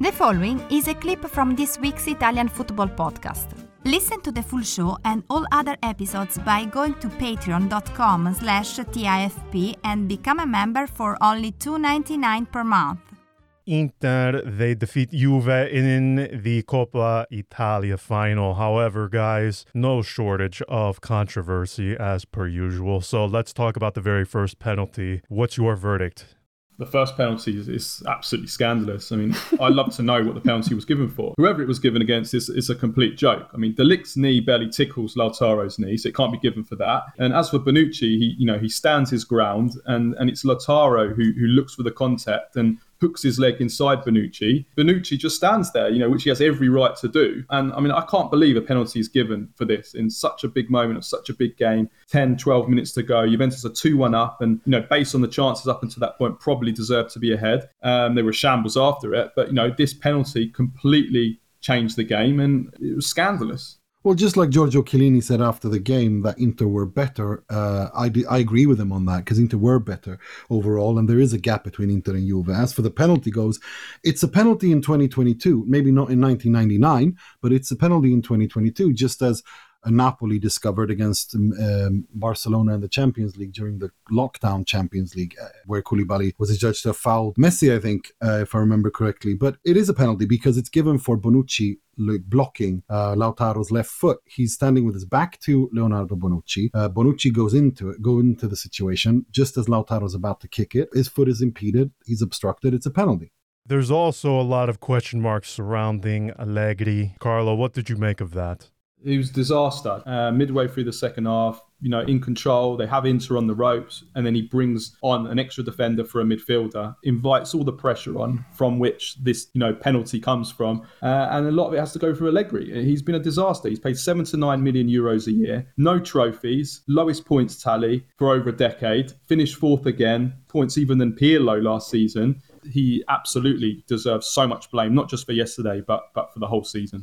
The following is a clip from this week's Italian football podcast. Listen to the full show and all other episodes by going to patreon.com slash TIFP and become a member for only $2.99 per month. Inter, they defeat Juve in the Coppa Italia final. However, guys, no shortage of controversy as per usual. So let's talk about the very first penalty. What's your verdict? The first penalty is, is, absolutely scandalous. I mean, I'd love to know what the penalty was given for. Whoever it was given against is, is a complete joke. I mean, de Ligt's knee barely tickles Lautaro's knee, so it can't be given for that. And as for Bonucci, he you know he stands his ground, and and it's Lautaro who who looks for the contact and hooks his leg inside Bonucci. Bonucci just stands there, you know, which he has every right to do. And I mean, I can't believe a penalty is given for this in such a big moment of such a big game. 10, 12 minutes to go. Juventus are 2 1 up, and, you know, based on the chances up until that point, probably deserved to be ahead. Um, they were shambles after it. But, you know, this penalty completely changed the game, and it was scandalous. Well, just like Giorgio Chiellini said after the game that Inter were better, uh, I, I agree with him on that because Inter were better overall, and there is a gap between Inter and Juve. As for the penalty goes, it's a penalty in 2022, maybe not in 1999, but it's a penalty in 2022, just as Napoli discovered against um, um, Barcelona in the Champions League during the lockdown Champions League, uh, where Koulibaly was adjudged to have fouled Messi, I think, uh, if I remember correctly. But it is a penalty because it's given for Bonucci blocking uh, Lautaro's left foot. He's standing with his back to Leonardo Bonucci. Uh, Bonucci goes into it, go into the situation just as Lautaro's about to kick it. His foot is impeded. He's obstructed. It's a penalty. There's also a lot of question marks surrounding Allegri. Carlo, what did you make of that? It was disaster. Uh, midway through the second half, you know, in control, they have Inter on the ropes, and then he brings on an extra defender for a midfielder, invites all the pressure on from which this, you know, penalty comes from, uh, and a lot of it has to go through Allegri. He's been a disaster. He's paid seven to nine million euros a year, no trophies, lowest points tally for over a decade, finished fourth again, points even than Pirlo last season. He absolutely deserves so much blame, not just for yesterday, but but for the whole season.